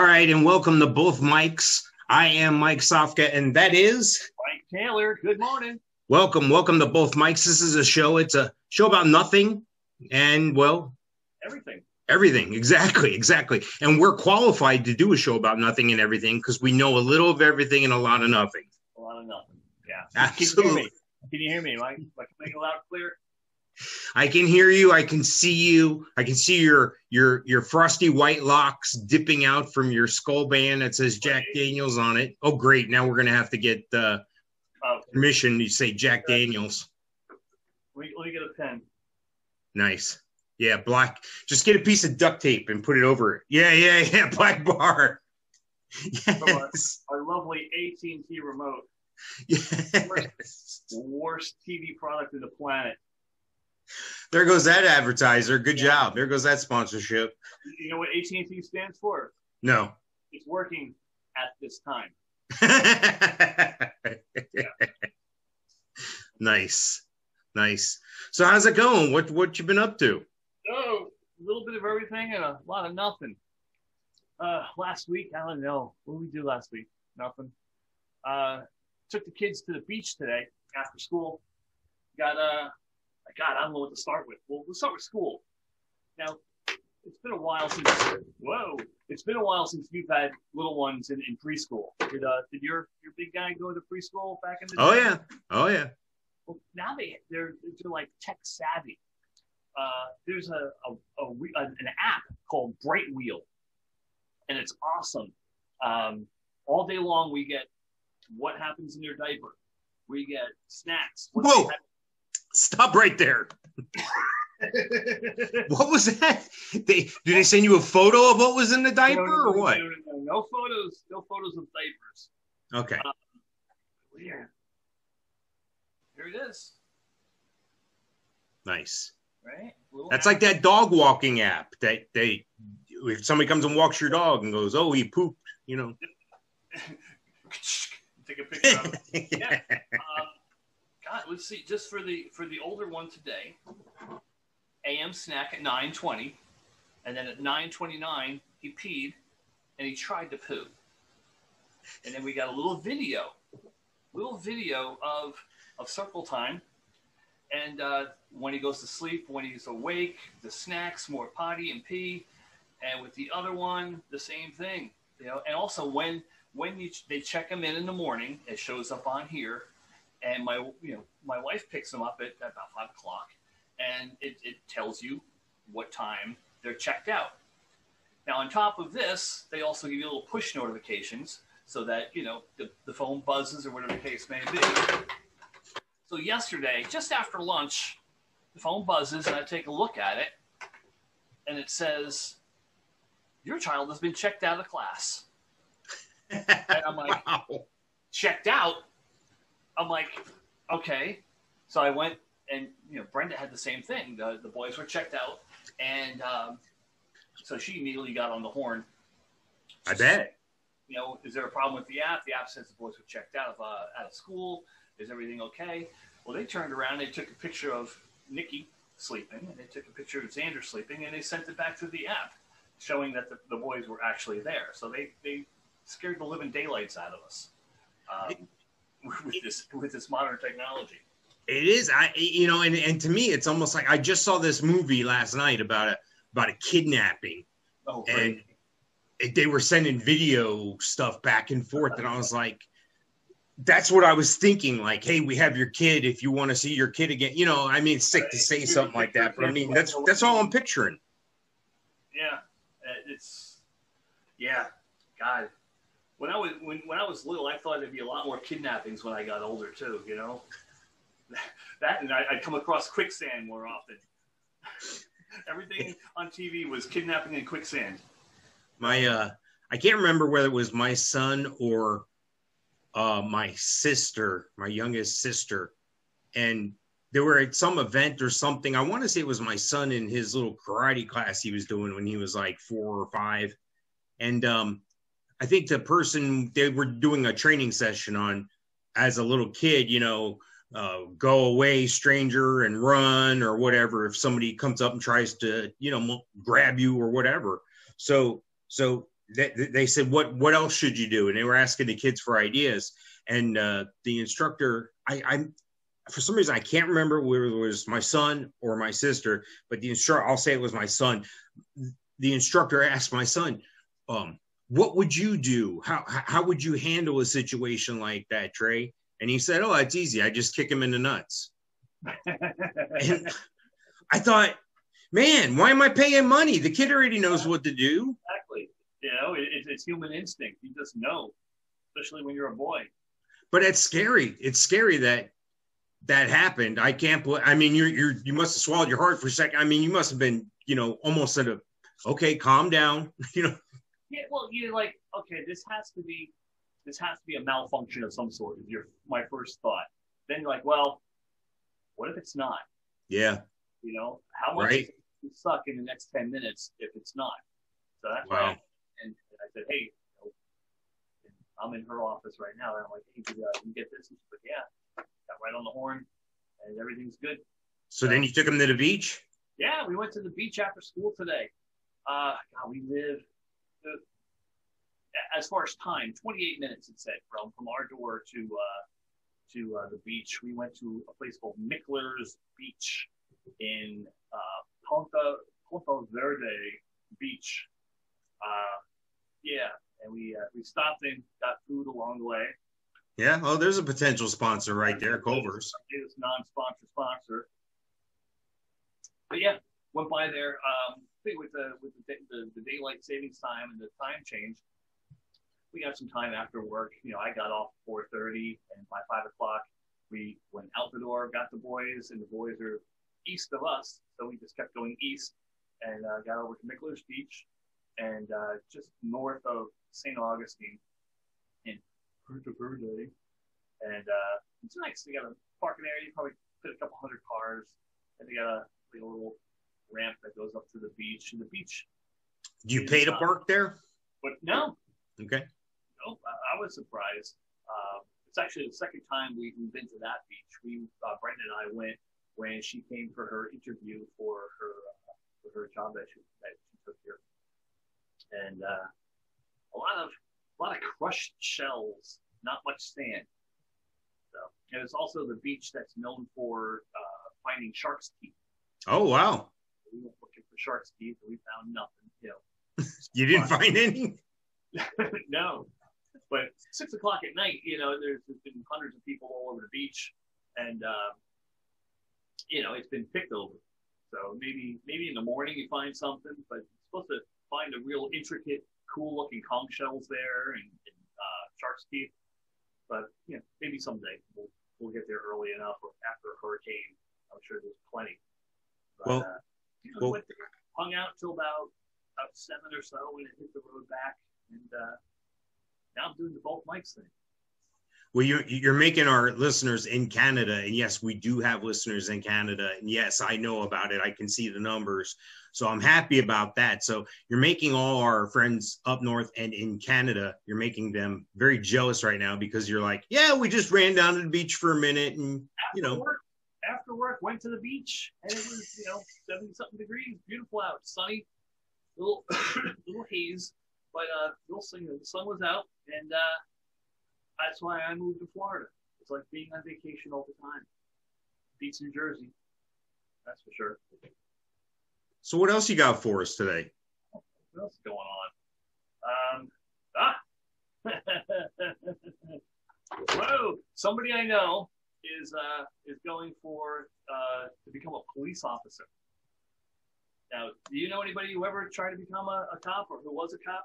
All right, and welcome to both Mikes. I am Mike Sofka, and that is Mike Taylor. Good morning. welcome. Welcome to both Mikes. This is a show. It's a show about nothing, and well, Everything. everything. Exactly, exactly. And we're qualified to do a show about nothing and everything because we know a little of everything and a lot of nothing. A lot of nothing. Yeah. Absolutely. Can you hear me? Can you hear me, Mike? Like, make it loud and clear. I can hear you. I can see you. I can see your your your frosty white locks dipping out from your skull band that says Jack Daniels on it. Oh, great! Now we're gonna have to get uh, Oh, permission to say Jack Daniels. let me, let me get a pen. Nice. Yeah, black. Just get a piece of duct tape and put it over it. Yeah, yeah, yeah. Black bar. Yes. Our lovely AT&T remote, yes. worst TV product in the planet. There goes that advertiser. Good job. There goes that sponsorship. You know what AT&T stands for? No. It's working at this time. nice. Nice. So how's it going? What what you been up to? Oh, a little bit of everything and a lot of nothing. Uh, last week, I don't know. What did we do last week? Nothing. Uh, took the kids to the beach today after school. Got uh, God, I don't know what to start with. Well, let's start with school. Now, it's been a while since. Whoa, it's been a while since you've had little ones in, in preschool. Did uh, did your your big guy go to preschool back in the Oh day? yeah. Oh yeah. Well, now they they're they're like tech savvy. Uh, there's a, a, a an app called Bright Wheel, and it's awesome. Um, all day long, we get what happens in your diaper. We get snacks. what Whoa. They Stop right there. What was that? They do they send you a photo of what was in the diaper no, no, or what? No, no, no, no photos. No photos of diapers. Okay. Weird. Here it is. Nice. Right. That's app. like that dog walking app that they if somebody comes and walks your dog and goes, "Oh, he pooped," you know. Take a picture of it. Yeah. um, God, let's see. Just for the for the older one today, AM snack at nine twenty, and then at nine twenty nine he peed, and he tried to poo, and then we got a little video, little video of of circle time, and uh, when he goes to sleep, when he's awake, the snacks, more potty and pee, and with the other one, the same thing. You know, and also when when you, they check him in in the morning, it shows up on here, and my you know my wife picks them up at, at about five o'clock, and it, it tells you what time they're checked out. Now on top of this, they also give you little push notifications so that you know the, the phone buzzes or whatever the case may be. So yesterday, just after lunch, the phone buzzes and I take a look at it, and it says, "Your child has been checked out of class." And I'm like, wow. checked out. I'm like, okay. So I went and you know Brenda had the same thing. The the boys were checked out, and um, so she immediately got on the horn. I bet. You know, is there a problem with the app? The app says the boys were checked out of uh, out of school. Is everything okay? Well, they turned around. They took a picture of Nikki sleeping, and they took a picture of Xander sleeping, and they sent it back to the app, showing that the, the boys were actually there. So they they scared the living daylights out of us um, with this with this modern technology. It is. I you know, and, and to me, it's almost like I just saw this movie last night about a about a kidnapping, Oh, and it, they were sending video stuff back and forth, and I was like, that's what I was thinking. Like, hey, we have your kid. If you want to see your kid again, you know, I mean, it's sick to say something like that, but I mean, that's that's all I'm picturing. Yeah, uh, it's yeah, God. When I was when, when I was little, I thought there'd be a lot more kidnappings when I got older too. You know, that and I, I'd come across quicksand more often. Everything on TV was kidnapping and quicksand. my uh i can't remember whether it was my son or uh my sister my youngest sister and they were at some event or something i want to say it was my son in his little karate class he was doing when he was like four or five and um i think the person they were doing a training session on as a little kid you know uh, go away stranger and run or whatever if somebody comes up and tries to you know grab you or whatever so so they, they said, "What what else should you do?" And they were asking the kids for ideas. And uh, the instructor, I, I for some reason I can't remember whether it was my son or my sister, but the instructor, I'll say it was my son. The instructor asked my son, um, "What would you do? How how would you handle a situation like that, Trey?" And he said, "Oh, it's easy. I just kick him in the nuts." and I thought, man, why am I paying money? The kid already knows what to do. Exactly. You know, it, it's human instinct. You just know, especially when you're a boy. But it's scary. It's scary that that happened. I can't. Believe, I mean, you're you're you must have swallowed your heart for a second. I mean, you must have been, you know, almost at a, okay, calm down. you know. Yeah. Well, you're like, okay, this has to be, this has to be a malfunction of some sort. Is your my first thought. Then you're like, well, what if it's not? Yeah. You know, how much right. suck in the next 10 minutes if it's not? So that's wow. why. I, and, I said, hey, you know, I'm in her office right now. And I'm like, hey, did uh, you get this? And she's like, yeah, got right on the horn and everything's good. So, so then you took him to the beach? Yeah, we went to the beach after school today. Uh, God, we live, as far as time, 28 minutes, it said, from, from our door to, uh, to uh, the beach. We went to a place called Mickler's Beach in uh, Ponta Ponta Verde Beach. Uh, yeah, and we uh, we stopped and got food along the way. Yeah, oh, there's a potential sponsor right there, Culver's. It's non-sponsor sponsor. But yeah, went by there. Um, think with the with the, the, the daylight savings time and the time change, we got some time after work. You know, I got off 4:30, and by five o'clock, we went out the door, got the boys, and the boys are east of us, so we just kept going east and uh, got over to Mickler's Beach and uh, just north of St. Augustine in Puerto Verde. And uh, it's nice. They got a parking area. You probably fit a couple hundred cars, and they got a, like a little ramp that goes up to the beach. And the beach. Do you pay to park there? But no. Okay. No, I, I was surprised. Uh, it's actually the second time we, have been to that beach. We, uh, Brenda and I went when she came for her interview for her uh, for her job that she, that she took here, and uh, a lot of a lot of crushed shells, not much sand. So, and it's also the beach that's known for uh, finding shark's teeth. Oh wow! We went looking for shark's teeth, and we found nothing. You know, you didn't find any. no, but six o'clock at night, you know, there's, there's been hundreds of people all over the beach, and uh, you know, it's been picked over. So maybe maybe in the morning you find something, but you're supposed to find a real intricate, cool looking conch shells there and, and uh, shark's teeth. But you know, maybe someday we'll we'll get there early enough or after a hurricane. I'm sure there's plenty. But, well, uh, you know, well, went there, hung out till about about seven or so, and hit the road back, and uh, now I'm doing the bulk mics thing. Well, you're you're making our listeners in Canada, and yes, we do have listeners in Canada, and yes, I know about it. I can see the numbers, so I'm happy about that. So you're making all our friends up north and in Canada, you're making them very jealous right now because you're like, yeah, we just ran down to the beach for a minute, and you know, after work, went to the beach, and it was you know seventy something degrees, beautiful out, sunny, little little haze, but uh, little sun, the sun was out, and uh that's why I moved to Florida. It's like being on vacation all the time. Beats New Jersey. That's for sure. So what else you got for us today? What else is going on? Um, ah. Whoa! Somebody I know is uh, going for uh, to become a police officer. Now, do you know anybody who ever tried to become a, a cop or who was a cop?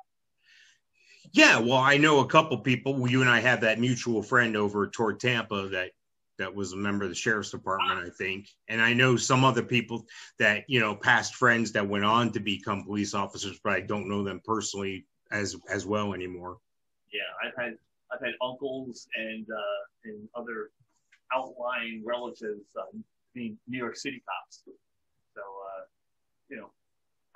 Yeah, well, I know a couple people. You and I have that mutual friend over toward Tampa that that was a member of the sheriff's department, I think. And I know some other people that you know, past friends that went on to become police officers, but I don't know them personally as as well anymore. Yeah, I've had I've had uncles and uh, and other outlying relatives um, being New York City cops. So uh, you know,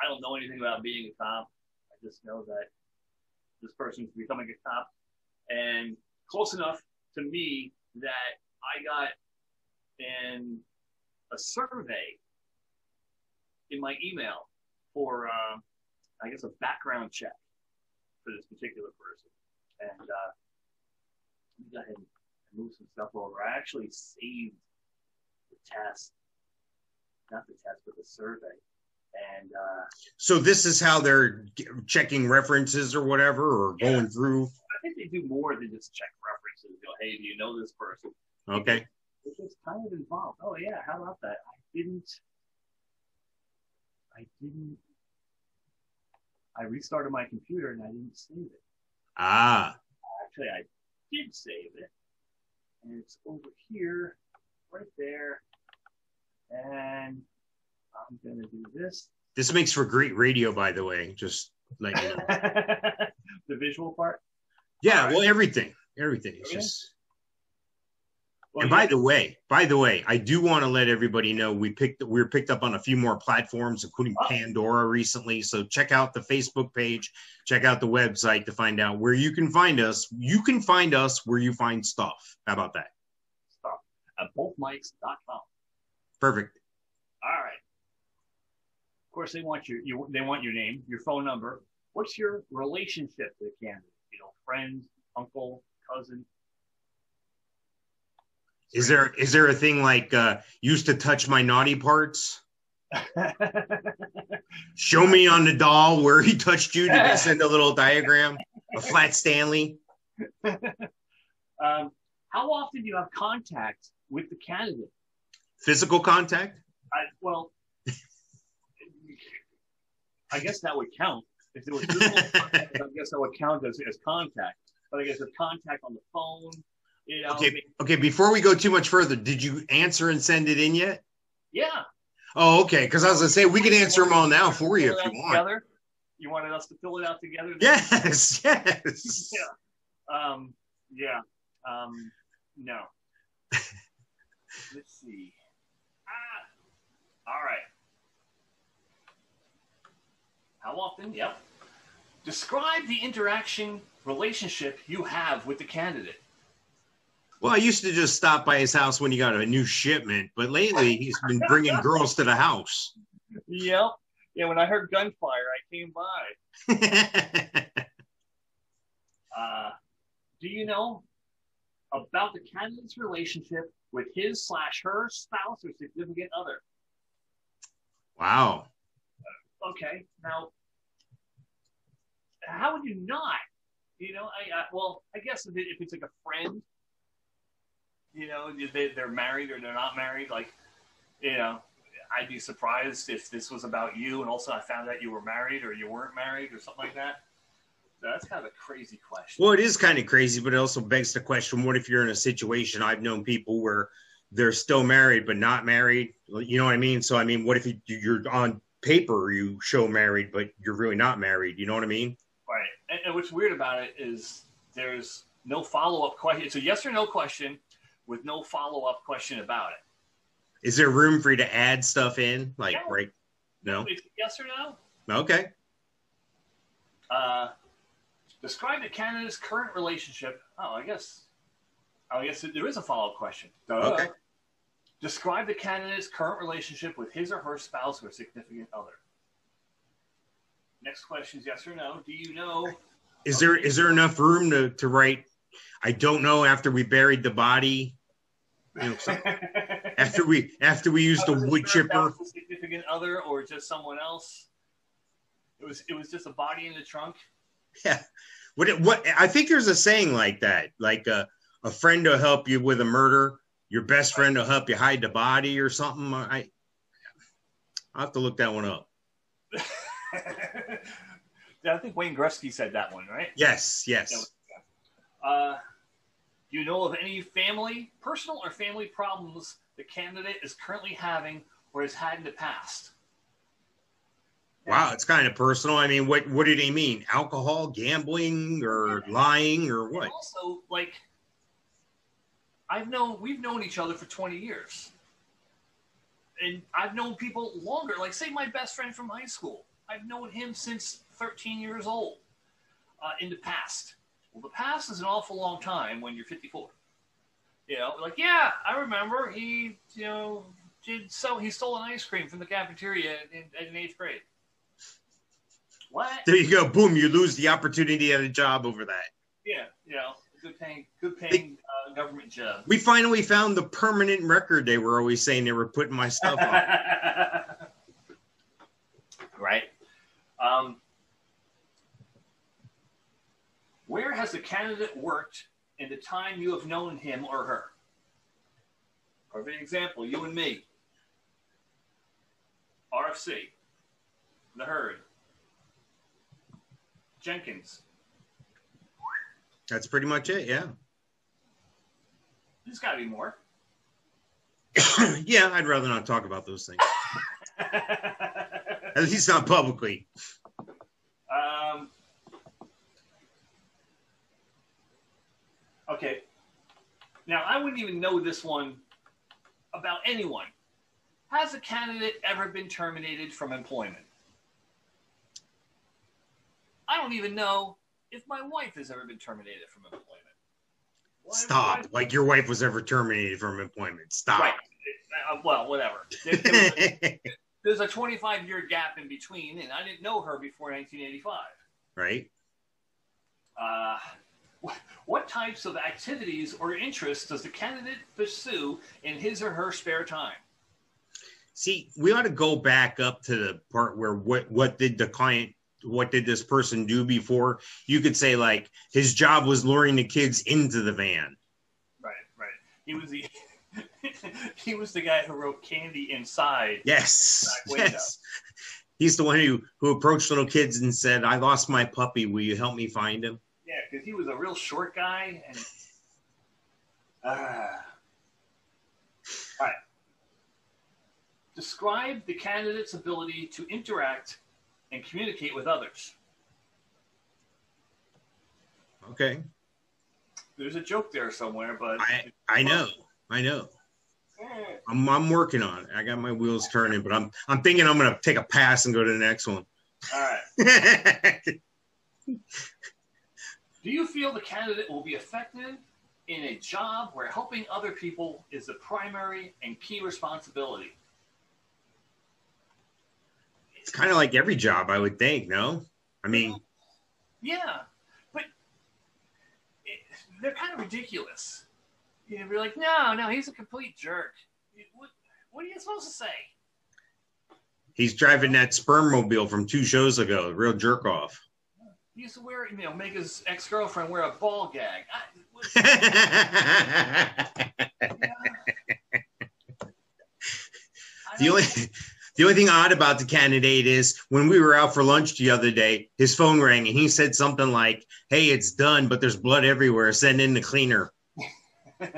I don't know anything about being a cop. I just know that this person's becoming a cop, and close enough to me that I got in a survey in my email for, uh, I guess, a background check for this particular person. And uh, let me go ahead and move some stuff over. I actually saved the test, not the test, but the survey. And uh, So this is how they're checking references or whatever, or Yeah. going through. I think they do more than just check references. Go, hey, do you know this person? Okay. It gets kind of involved. Oh yeah, how about that? I didn't. I didn't. I restarted my computer and I didn't save it. Ah, Actually, I did save it, and it's over here, right there. And I'm gonna do this. this makes for great radio, by the way. Just let you know. the visual part. Yeah, Alright. well, everything, everything. It's Yeah. just. And by the way, by the way, I do want to let everybody know we picked we were picked up on a few more platforms, including. Pandora recently. So check out the Facebook page, check out the website to find out where you can find us. You can find us where you find stuff. How about that? stuff at bothmikes.com. Perfect. All right. Of course, they want your you, they want your name, your phone number. What's your relationship to the candidate? You know, friends, uncle, cousin. Is there is there a thing like uh, used to touch my naughty parts? Show me on the doll where he touched you. Did they send a little diagram? A flat Stanley? um, how often do you have contact with the candidate? Physical contact? I, well, I guess that would count if there was physical contact. I guess that would count as, as contact. But I guess if contact on the phone, you know, Okay, okay. Before we go too much further, did you answer and send it in yet? yeah. Oh, okay. Because I was gonna say we can answer them all now for you if you want. Together? You wanted us to fill it out together? Yes, yes. Yeah. Um, yeah. Um, no. Let's see. Ah. All right. How often? Yep. Describe the interaction relationship you have with the candidate. Well, I used to just stop by his house when he got a new shipment, but lately he's been bringing girls to the house. Yep. Yeah, when I heard gunfire, I came by. Uh, do you know about the candidate's relationship with his slash her spouse or significant other? wow. Okay, now, how would you not? You know, I, I well, I guess if, it, if it's like a friend, you know, they, they're married or they're not married, like, you know, I'd be surprised if this was about you and also I found out you were married or you weren't married or something like that. That's kind of a crazy question. Well, it is kind of crazy, but it also begs the question: What if you're in a situation? I've known people where they're still married but not married. You know what I mean? So, I mean, what if you, you're on paper you show married but you're really not married? You know what I mean? Right. And, and what's weird about it is there's no follow up question. It's a yes or no question with no follow up question about it. Is there room for you to add stuff in? Like, Yeah. right? No. Yes or no. Okay. Uh, describe the candidate's current relationship. Oh, I guess. Oh, I guess there is a follow up question. Duh. Okay. Describe the candidate's current relationship with his or her spouse or significant other. Next question is yes or no. Do you know? Is there is there enough room to to write? I don't know. After we buried the body, you know, so- after we after we used I wasn't wood sure if that chipper. significant other or just someone else. It was it was just a body in the trunk. Yeah, What what I think there's a saying like that, like a a friend will help you with a murder, your best friend will help you hide the body or something. I I'll have to look that one up. yeah, I think Wayne Gretzky said that one, right? Yes, yes. Uh, do you know of any family, personal or family problems the candidate is currently having or has had in the past? Wow, it's kind of personal. I mean, what what did he mean? Alcohol, gambling, or lying, or And what? also, like, I've known we've known each other for 20 years, and I've known people longer. Like, say, my best friend from high school. I've known him since 13 years old. Uh, in the past, well, the past is an awful long time when you're 54. You know, like, yeah, I remember he, you know, did so. He stole an ice cream from the cafeteria in, in eighth grade. What? There you go. Boom. You lose the opportunity at a job over that. Yeah, you know, good paying, good paying uh, government job. We finally found the permanent record they were always saying they were putting my stuff on. right. Um, where has the candidate worked in the time you have known him or her? For example, you and me, RFC, the herd, Jenkins. That's pretty much it. Yeah. There's got to be more. yeah, I'd rather not talk about those things. At least not publicly. um, okay. Now, I wouldn't even know this one about anyone. Has a candidate ever been terminated from employment? I don't even know if my wife has ever been terminated from employment. Why- Stop. why- Like your wife was ever terminated from employment. Stop. Right. Uh, well, whatever. There- there a- there's a 25 year gap in between, and I didn't know her before 1985. right? Uh, what types of activities or interests does the candidate pursue in his or her spare time? See, we ought to go back up to the part where what what did the client what did this person do before? You could say like his job was luring the kids into the van. Right, right. He was the he was the guy who wrote "Candy Inside." Yes. Yes. He's the one who who approached little kids and said, "I lost my puppy. Will you help me find him?" Yeah, because he was a real short guy, and ah. all right. Describe the candidate's ability to interact and communicate with others. Okay. There's a joke there somewhere, but I I know. I know. I'm I'm working on it. I got my wheels turning, but I'm I'm thinking I'm gonna take a pass and go to the next one. all right. Do you feel the candidate will be effective in a job where helping other people is the primary and key responsibility? it's kind of like every job, I would think. No, I mean, Yeah, but it, they're kind of ridiculous. You'd be like, no, no, he's a complete jerk. What, what are you supposed to say? he's driving that sperm mobile from two shows ago. Real jerk off. He used to wear, you know, make his ex girlfriend wear a ball gag. I, the only the only thing odd about the candidate is when we were out for lunch the other day, his phone rang and he said something like, "Hey, it's done, but there's blood everywhere. Send in the cleaner." right?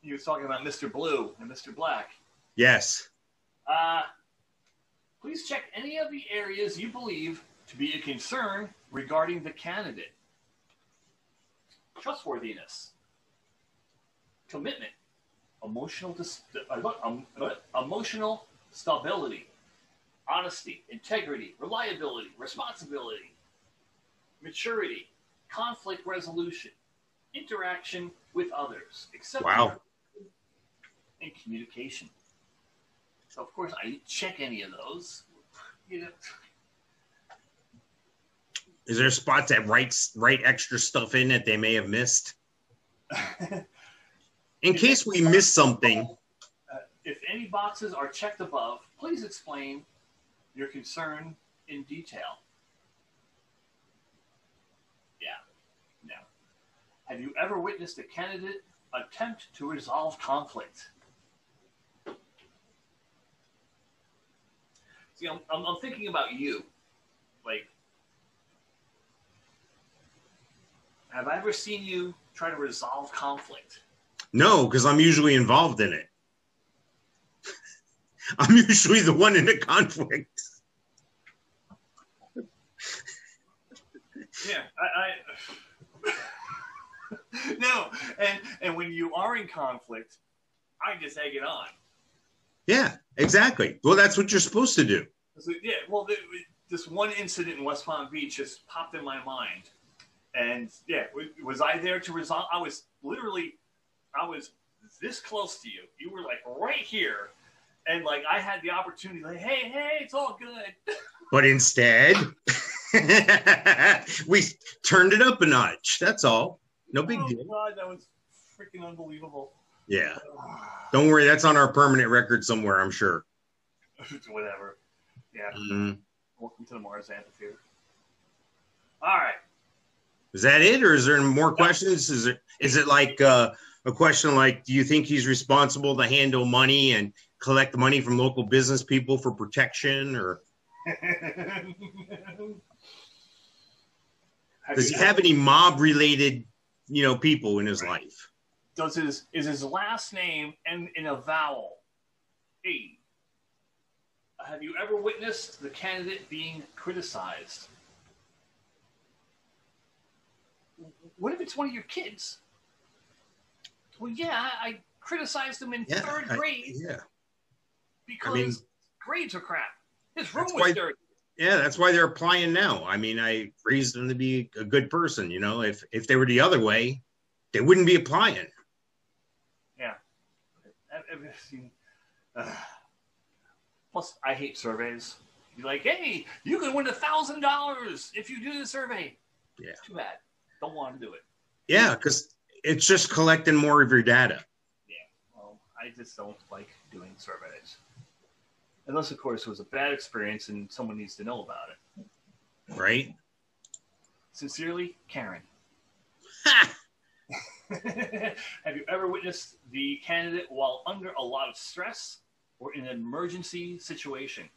He was talking about Mr. Blue and Mr. Black. Yes. Uh, please check any of the areas you believe to be a concern regarding the candidate. Trustworthiness, commitment, emotional dis- uh, um, uh, emotional stability, honesty, integrity, reliability, responsibility, maturity, conflict resolution, interaction with others, acceptance, Wow. and communication. So of course I didn't check any of those. You know, Is there spots that write write extra stuff in that they may have missed? In case we miss something, Uh, if any boxes are checked above, please explain your concern in detail. Yeah, no. Have you ever witnessed a candidate attempt to resolve conflict? See, I'm, I'm, I'm thinking about you. Like, have I ever seen you try to resolve conflict? no, because I'm usually involved in it. I'm usually the one in the conflict. Yeah, I. I no, and and when you are in conflict, I just egg it on. Yeah, exactly. Well, that's what you're supposed to do. So, yeah, well, th- this one incident in West Palm Beach just popped in my mind, and yeah, w- was I there to resolve? I was literally, I was this close to you. You were like right here, and like I had the opportunity, like, hey, hey, it's all good. But instead, we turned it up a notch. That's all. No big oh, deal. God, that was freaking unbelievable. Yeah. Don't worry, that's on our permanent record somewhere, I'm sure. Whatever. Yeah. Mhm. Welcome to the Mars Amphitheater. All right. Is that it, or is there more questions? Is it is it like uh, a question like, do you think he's responsible to handle money and collect money from local business people for protection, or does he have any mob related, you know, people in his Right. life? Does his is his last name end in a vowel? E. Have you ever witnessed the candidate being criticized? What if it's one of your kids? Well, yeah, I criticized him in third I- grade yeah, because mean- grades are crap. His room was why- dirty. yeah. That's why they're applying now. I mean, I raised them to be a good person. You know, if if they were the other way, they wouldn't be applying. I've seen- Ugh. Plus, I hate surveys. Be like, hey, you can win a thousand dollars if you do the survey. Yeah. Too bad. Don't want to do it. Yeah, because it's just collecting more of your data. Yeah. Well, I just don't like doing surveys. Unless, of course, it was a bad experience and someone needs to know about it. right? Sincerely, Karen. Ha! Have you ever witnessed the candidate while under a lot of stress or in an emergency situation?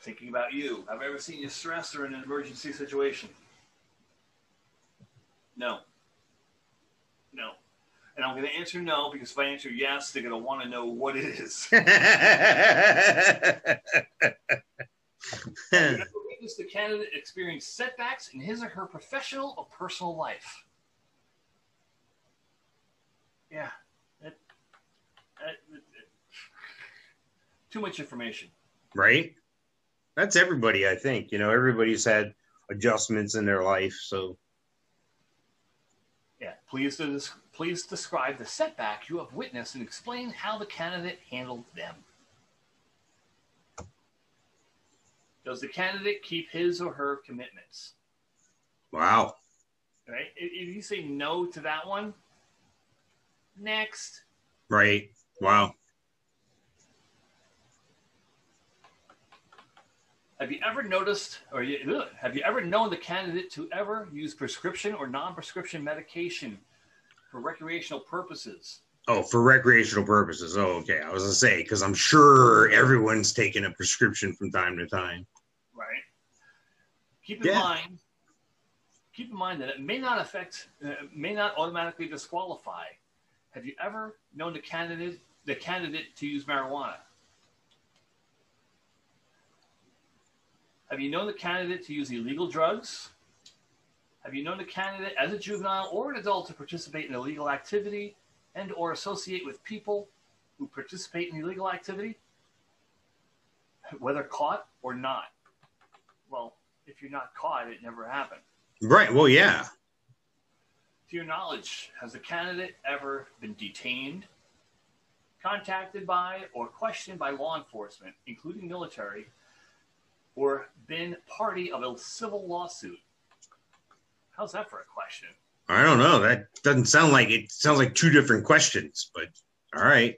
Thinking about you. Have I ever seen you stressed or in an emergency situation? No. No. And I'm going to answer no because if I answer yes, they're going to want to know what it is. Witnessed the candidate experience setbacks in his or her professional or personal life? Yeah. That- that- that- too much information. right? That's everybody, I think. You know, everybody's had adjustments in their life. So, Yeah. Please, please describe the setback you have witnessed and explain how the candidate handled them. Does the candidate keep his or her commitments? wow. Right? If you say no to that one, next. Right. Wow. Have you ever noticed, or you, ugh, have you ever known the candidate to ever use prescription or non-prescription medication for recreational purposes? Oh, for recreational purposes. Oh, okay. I was going to say, because I'm sure everyone's taking a prescription from time to time. Keep in Yeah. mind. Keep in mind that it may not affect, uh, may not automatically disqualify. Have you ever known the candidate, the candidate to use marijuana? Have you known the candidate to use illegal drugs? Have you known the candidate as a juvenile or an adult to participate in illegal activity and or associate with people who participate in illegal activity? Whether caught or not. Well, if you're not caught, it never happened. Right. Well, yeah. To your knowledge, has the candidate ever been detained, contacted by, or questioned by law enforcement, including military, or been party of a civil lawsuit? How's that for a question? I don't know. That doesn't sound like it. Sounds like two different questions, but all right.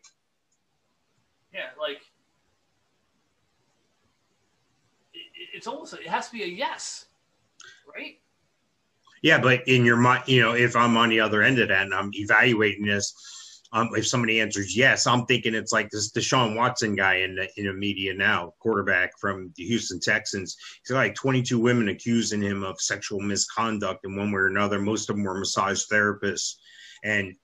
Yeah, like it, it's almost it has to be a yes, right? Yeah, but in your mind, you know, if I'm on the other end of that and I'm evaluating this, um, if somebody answers yes, I'm thinking it's like this Deshaun Watson guy in the in the media now, quarterback from the Houston Texans. He's like 22 women accusing him of sexual misconduct in one way or another. Most of them were massage therapists, and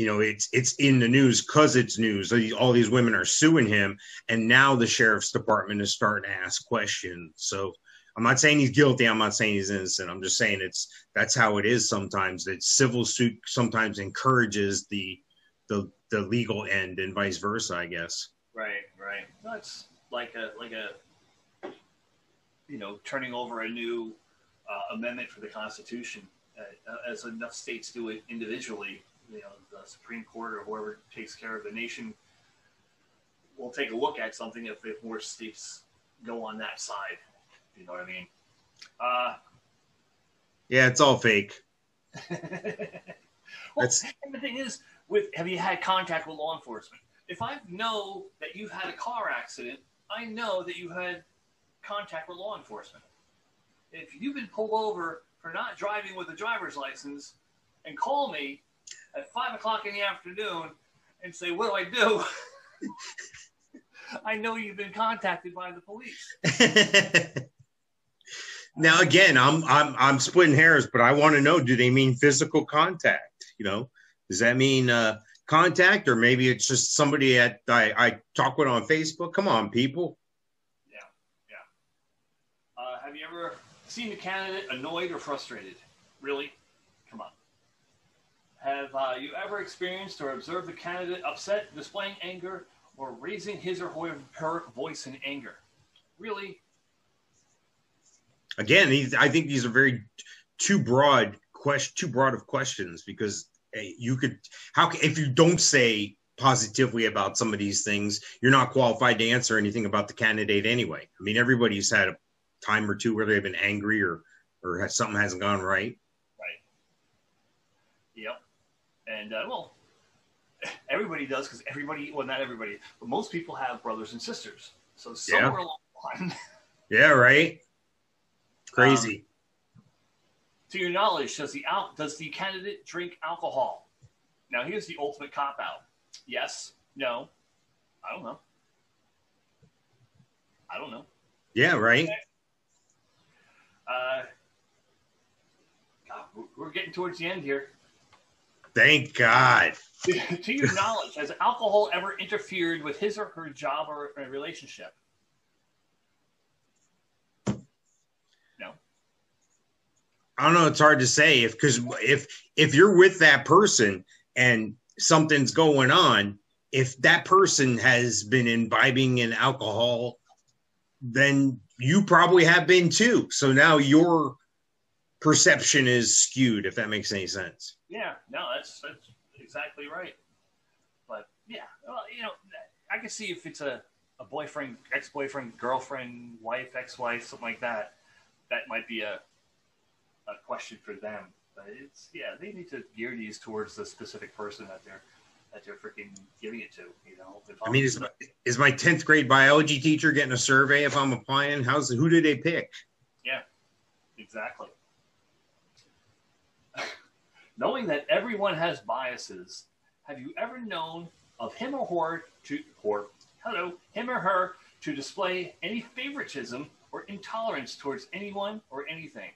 you know it's it's in the news because it's news. All these women are suing him, and now the sheriff's department is starting to ask questions. So. I'm not saying he's guilty. I'm not saying he's innocent. I'm just saying it's that's how it is sometimes. That civil suit sometimes encourages the the the legal end and vice versa. I guess. Right, right. That's like a like a you know turning over a new uh, amendment for the Constitution. Uh, as enough states do it individually, you know the Supreme Court or whoever takes care of the nation will take a look at something if, if more states go on that side. You know what I mean? Uh, yeah, it's all fake. well, That's... and the thing is, with have you had contact with law enforcement? If I know that you've had a car accident, I know that you had contact with law enforcement. If you've been pulled over for not driving with a driver's license and call me at five o'clock in the afternoon and say, What do I do? I know you've been contacted by the police. now again, I'm I'm I'm splitting hairs, but I want to know: Do they mean physical contact? You know, does that mean uh, contact, or maybe it's just somebody at I, I talk with on Facebook? Come on, people. Yeah, yeah. Uh, have you ever seen a candidate annoyed or frustrated? Really? Have uh, you ever experienced or observed a candidate upset, displaying anger, or raising his or her voice in anger? Really? Again, I think these are very too broad question, too broad of questions because you could how if you don't say positively about some of these things, you're not qualified to answer anything about the candidate anyway. I mean, everybody's had a time or two where they've been angry or or something hasn't gone right. Right. Yep. And uh, well, everybody does because everybody, well, not everybody, but most people have brothers and sisters. So somewhere yeah. along the line. yeah, right. Crazy. Um, to your knowledge, does the out does the candidate drink alcohol? Now here's the ultimate cop out. Yes, no, I don't know. I don't know. Yeah, right. Okay. Uh, God, we're getting towards the end here. Thank God. to your knowledge, has alcohol ever interfered with his or her job or a relationship? No. I don't know. It's hard to say if because if if you're with that person and something's going on, if that person has been imbibing in alcohol, then you probably have been too. So now your perception is skewed, if that makes any sense. Yeah, no, that's that's exactly right. But yeah, well, you know, I can see if it's a, a boyfriend, ex boyfriend, girlfriend, wife, ex wife, something like that, that might be a, a question for them. But it's, yeah, they need to gear these towards the specific person that they're that they're freaking giving it to. You know, I mean, is my, is my tenth grade biology teacher getting a survey if I'm applying? How's who do they pick? Yeah, exactly knowing that everyone has biases, have you ever known of him or her to or hello him or her to display any favoritism or intolerance towards anyone or anything?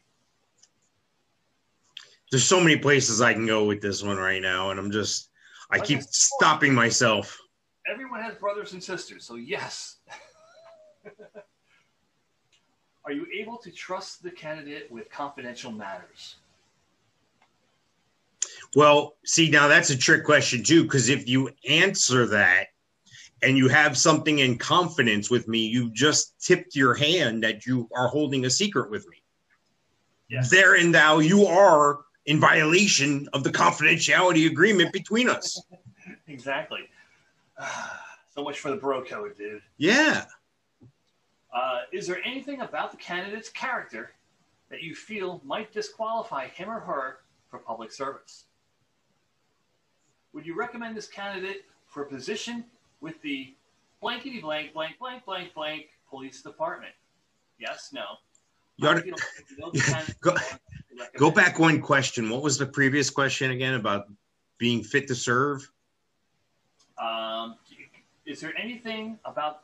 There's so many places I can go with this one right now, and I'm just I keep stopping myself. Everyone has brothers and sisters, so yes. Are you able to trust the candidate with confidential matters? Well, see, now that's a trick question too, because if you answer that and you have something in confidence with me, you just tipped your hand that you are holding a secret with me. Yes. There and thou, you are in violation of the confidentiality agreement between us. exactly. so much for the bro code, dude. Yeah. Uh, is there anything about the candidate's character that you feel might disqualify him or her for public service? Would you recommend this candidate for a position with the blankety blank blank blank blank blank police department? Yes, no. Go, go back one question. What was the previous question again about being fit to serve? Um, is there anything about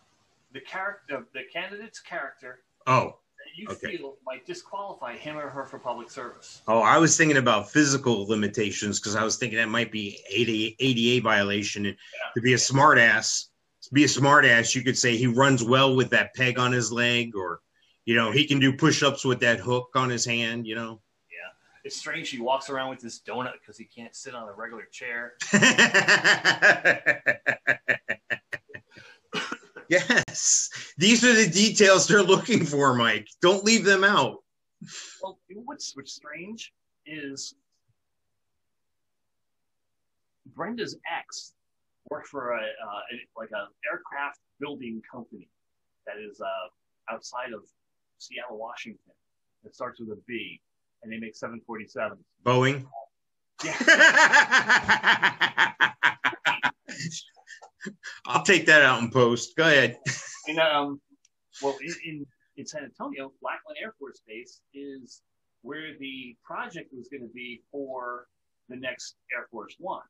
the character, the candidate's character? Oh, you okay. feel might disqualify him or her for public service? Oh, I was thinking about physical limitations because I was thinking that might be ADA, ADA violation. And yeah. to be a smartass, to be a smartass, you could say he runs well with that peg on his leg, or you know, he can do push-ups with that hook on his hand. You know. Yeah, it's strange. He walks around with this donut because he can't sit on a regular chair. Yes, these are the details they're looking for, Mike. Don't leave them out. Well, what's what's strange is Brenda's ex worked for a, uh, like a aircraft building company that is uh, outside of Seattle, Washington. It starts with a B, and they make 747s. Boeing. Yeah. I'll take that out in post. Go ahead. And um, well, in, in in San Antonio, Lackland Air Force Base is where the project was going to be for the next Air Force One,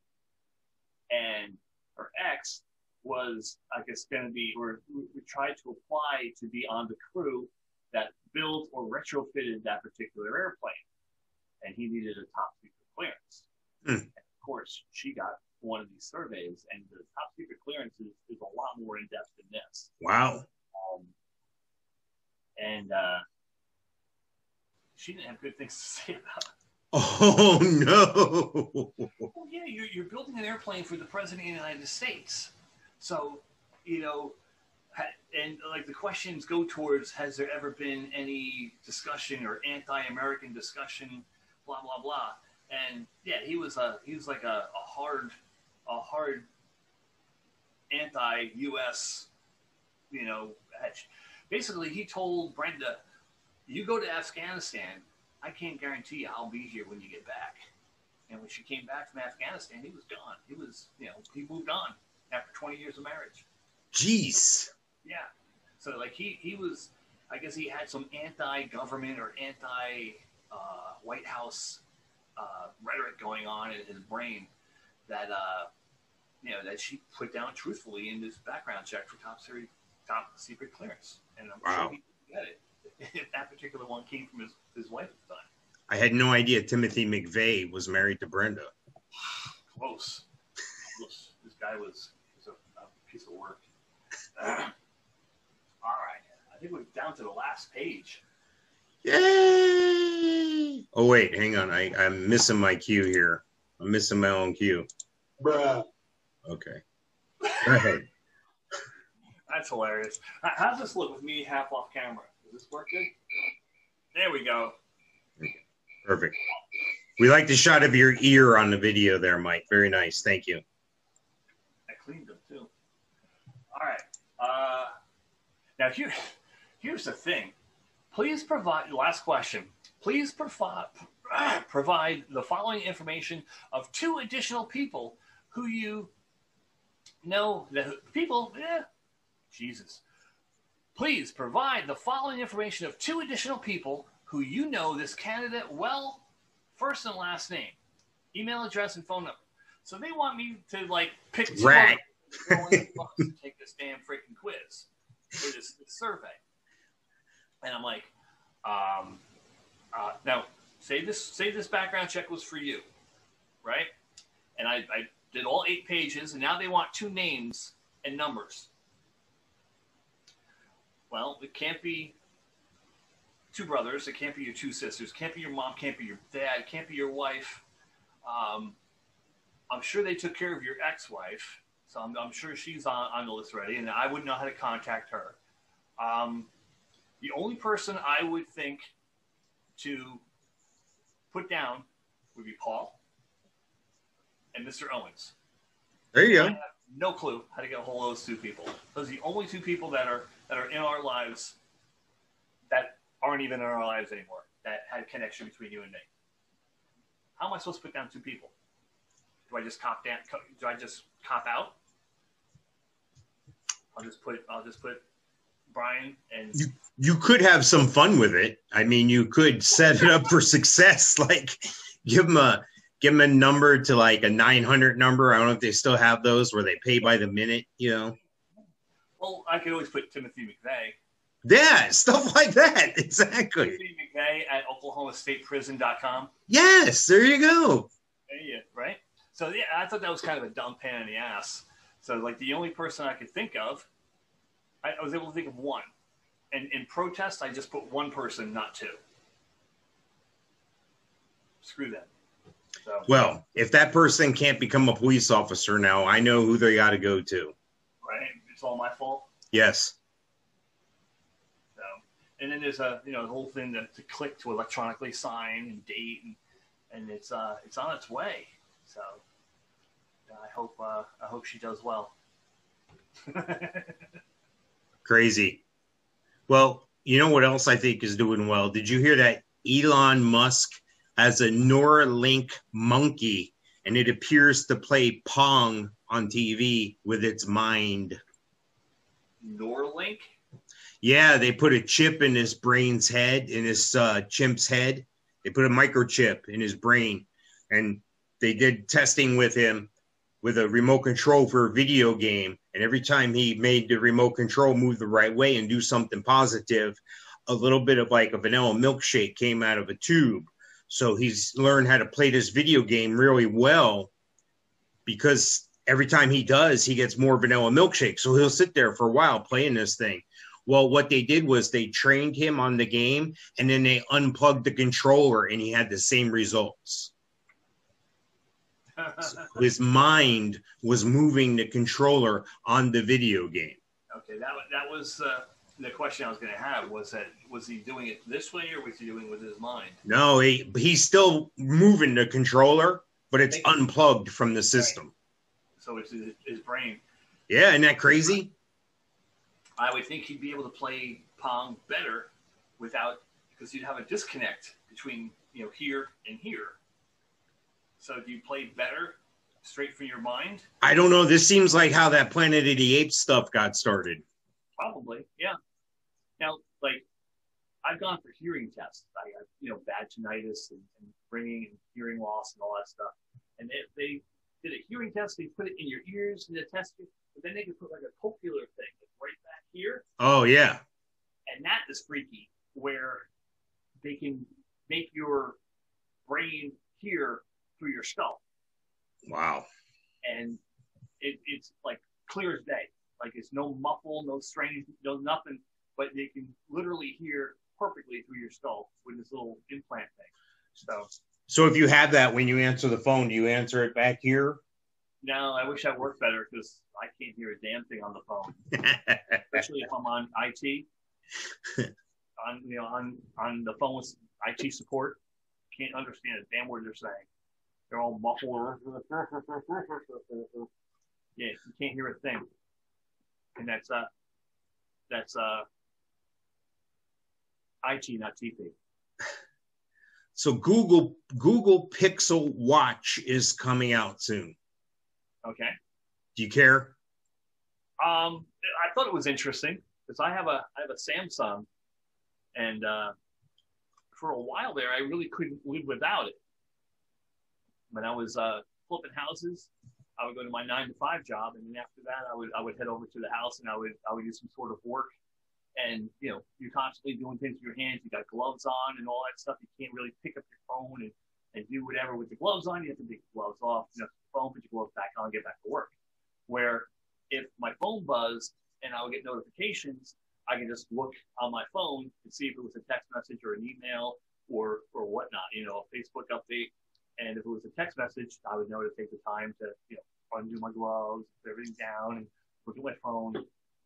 and her X, was, I guess, going to be, or we, tried to apply to be on the crew that built or retrofitted that particular airplane, and he needed a top secret clearance. And of course, she got one of these surveys, and the top secret clearance is, is a lot more in depth than this. Wow. Um, and uh, she didn't have good things to say about it. Oh no. Well, yeah, you're, you're building an airplane for the president of the United States. So, you know, and like the questions go towards has there ever been any discussion or anti American discussion, blah, blah, blah. And yeah, he was a he was like a, a hard a hard anti US, you know, edge. Basically he told Brenda, You go to Afghanistan, I can't guarantee you I'll be here when you get back. And when she came back from Afghanistan, he was gone. He was, you know, he moved on after 20 years of marriage. Jeez. Yeah. So like he he was, I guess he had some anti-government or anti-White House uh, rhetoric going on in his brain that uh, you know that she put down truthfully in this background check for top secret top secret clearance, and I'm Wow. sure he didn't get it if that particular one came from his, his wife at the time. I had no idea Timothy McVeigh was married to Brenda. Close. Close. This guy was, was a, a piece of work. All right. I think we're down to the last page. Yay! Oh wait, hang on. I, I'm missing my cue here. I'm missing my own cue. Bruh. Okay. Go ahead. That's hilarious. H- How's this look with me half off camera? Does this work good? There we go. Perfect. We like the shot of your ear on the video there, Mike. Very nice. Thank you. I cleaned them too. All right. Uh, now here, here's the thing. Please provide. Last question. Please provide provide the following information of two additional people who you know. The people. Yeah. Jesus. Please provide the following information of two additional people who you know this candidate well, first and last name, email address, and phone number. So they want me to like pick two Right. other people in the box to take this damn freaking quiz or this, this survey. And I'm like, um, uh, now say this say this background check was for you, right? And I, I did all eight pages, and now they want two names and numbers. Well, it can't be two brothers. It can't be your two sisters. Can't be your mom. Can't be your dad. Can't be your wife. Um, I'm sure they took care of your ex-wife, so I'm, I'm sure she's on, on the list already, and I wouldn't know how to contact her. Um, the only person I would think to put down would be Paul and Mr. Owens. There you I go. have no clue how to get a hold of those two people. Those are the only two people that are that are in our lives that aren't even in our lives anymore. That had a connection between you and me. How am I supposed to put down two people? Do I just cop down? Do I just cop out? I'll just put I'll just put Brian and You- You could have some fun with it. I mean, you could set it up for success. Like, give them a give them a number to like a 900 number. I don't know if they still have those where they pay by the minute. You know, well, I could always put Timothy McVeigh. yeah, stuff like that. Exactly. Timothy McVeigh at OklahomaStatePrison.com. Yes, there you go. Yeah, right. So yeah, I thought that was kind of a dumb pain in the ass. So like the only person I could think of, I, I was able to think of one. And in protest, I just put one person, not two. Screw that. So Well, if that person can't become a police officer now, I know who they got to go to. right, it's all my fault. Yes. So and then there's a you know the whole thing to, to click to electronically sign and date and and it's uh it's on its way. So I hope uh, I hope she does well. Crazy. Well, you know what else I think is doing well? Did you hear that Elon Musk has a Neuralink monkey and it appears to play Pong on TV with its mind? Neuralink? Yeah, they put a chip in his brain's head, in his uh, chimp's head. They put a microchip in his brain, and they did testing with him with a remote control for a video game. And every time he made the remote control move the right way and do something positive, a little bit of like a vanilla milkshake came out of a tube. So he's learned how to play this video game really well because every time he does, he gets more vanilla milkshake. So he'll sit there for a while playing this thing. Well, what they did was they trained him on the game and then they unplugged the controller and he had the same results. His mind was moving the controller on the video game. Okay, that, that was uh, the question I was going to have was that was he doing it this way or was he doing it with his mind? No, he, he's still moving the controller, but it's unplugged from the system. So it's his, his brain. Yeah, isn't that crazy? I would think he'd be able to play Pong better without because you'd have a disconnect between you know here and here. So do you play better straight from your mind? I don't know. This seems like how that Planet of the Apes stuff got started. Probably, yeah. Now, like, I've gone for hearing tests. I have, you know, bad tinnitus and, and ringing and hearing loss and all that stuff. And they, they did a hearing test. They put it in your ears and they test it, but then they could put like a cochlear thing right back here. Oh yeah. And that is freaky, where they can make your brain hear through your skull. Wow. And it, it's like clear as day. Like it's no muffle, no strange, no nothing, but they can literally hear perfectly through your skull with this little implant thing. So so if you have that when you answer the phone, do you answer it back here? No, I wish I worked better because I can't hear a damn thing on the phone, especially if I'm on IT. on you know on on the phone with IT support, can't understand a damn word they're saying. They're all muffled. yeah, you can't hear a thing, and that's uh that's uh IT, not TP. So Google Google Pixel Watch is coming out soon. Okay. Do you care? Um, I thought it was interesting because I have a I have a Samsung, and uh, for a while there, I really couldn't live without it. When I was uh, flipping houses, I would go to my nine to five job, and then after that, I would I would head over to the house and I would I would do some sort of work and you know you're constantly doing things with your hands. You got gloves on and all that stuff. You can't really pick up your phone and, and do whatever with the gloves on. You have to take the gloves off, you know, phone, put your gloves back on, get back to work. Where if my phone buzzed and I would get notifications, I can just look on my phone and see if it was a text message or an email or or whatnot, you know, a Facebook update. And if it was a text message, I would know to take the time to, you know, undo my gloves, put everything down, and look at my phone,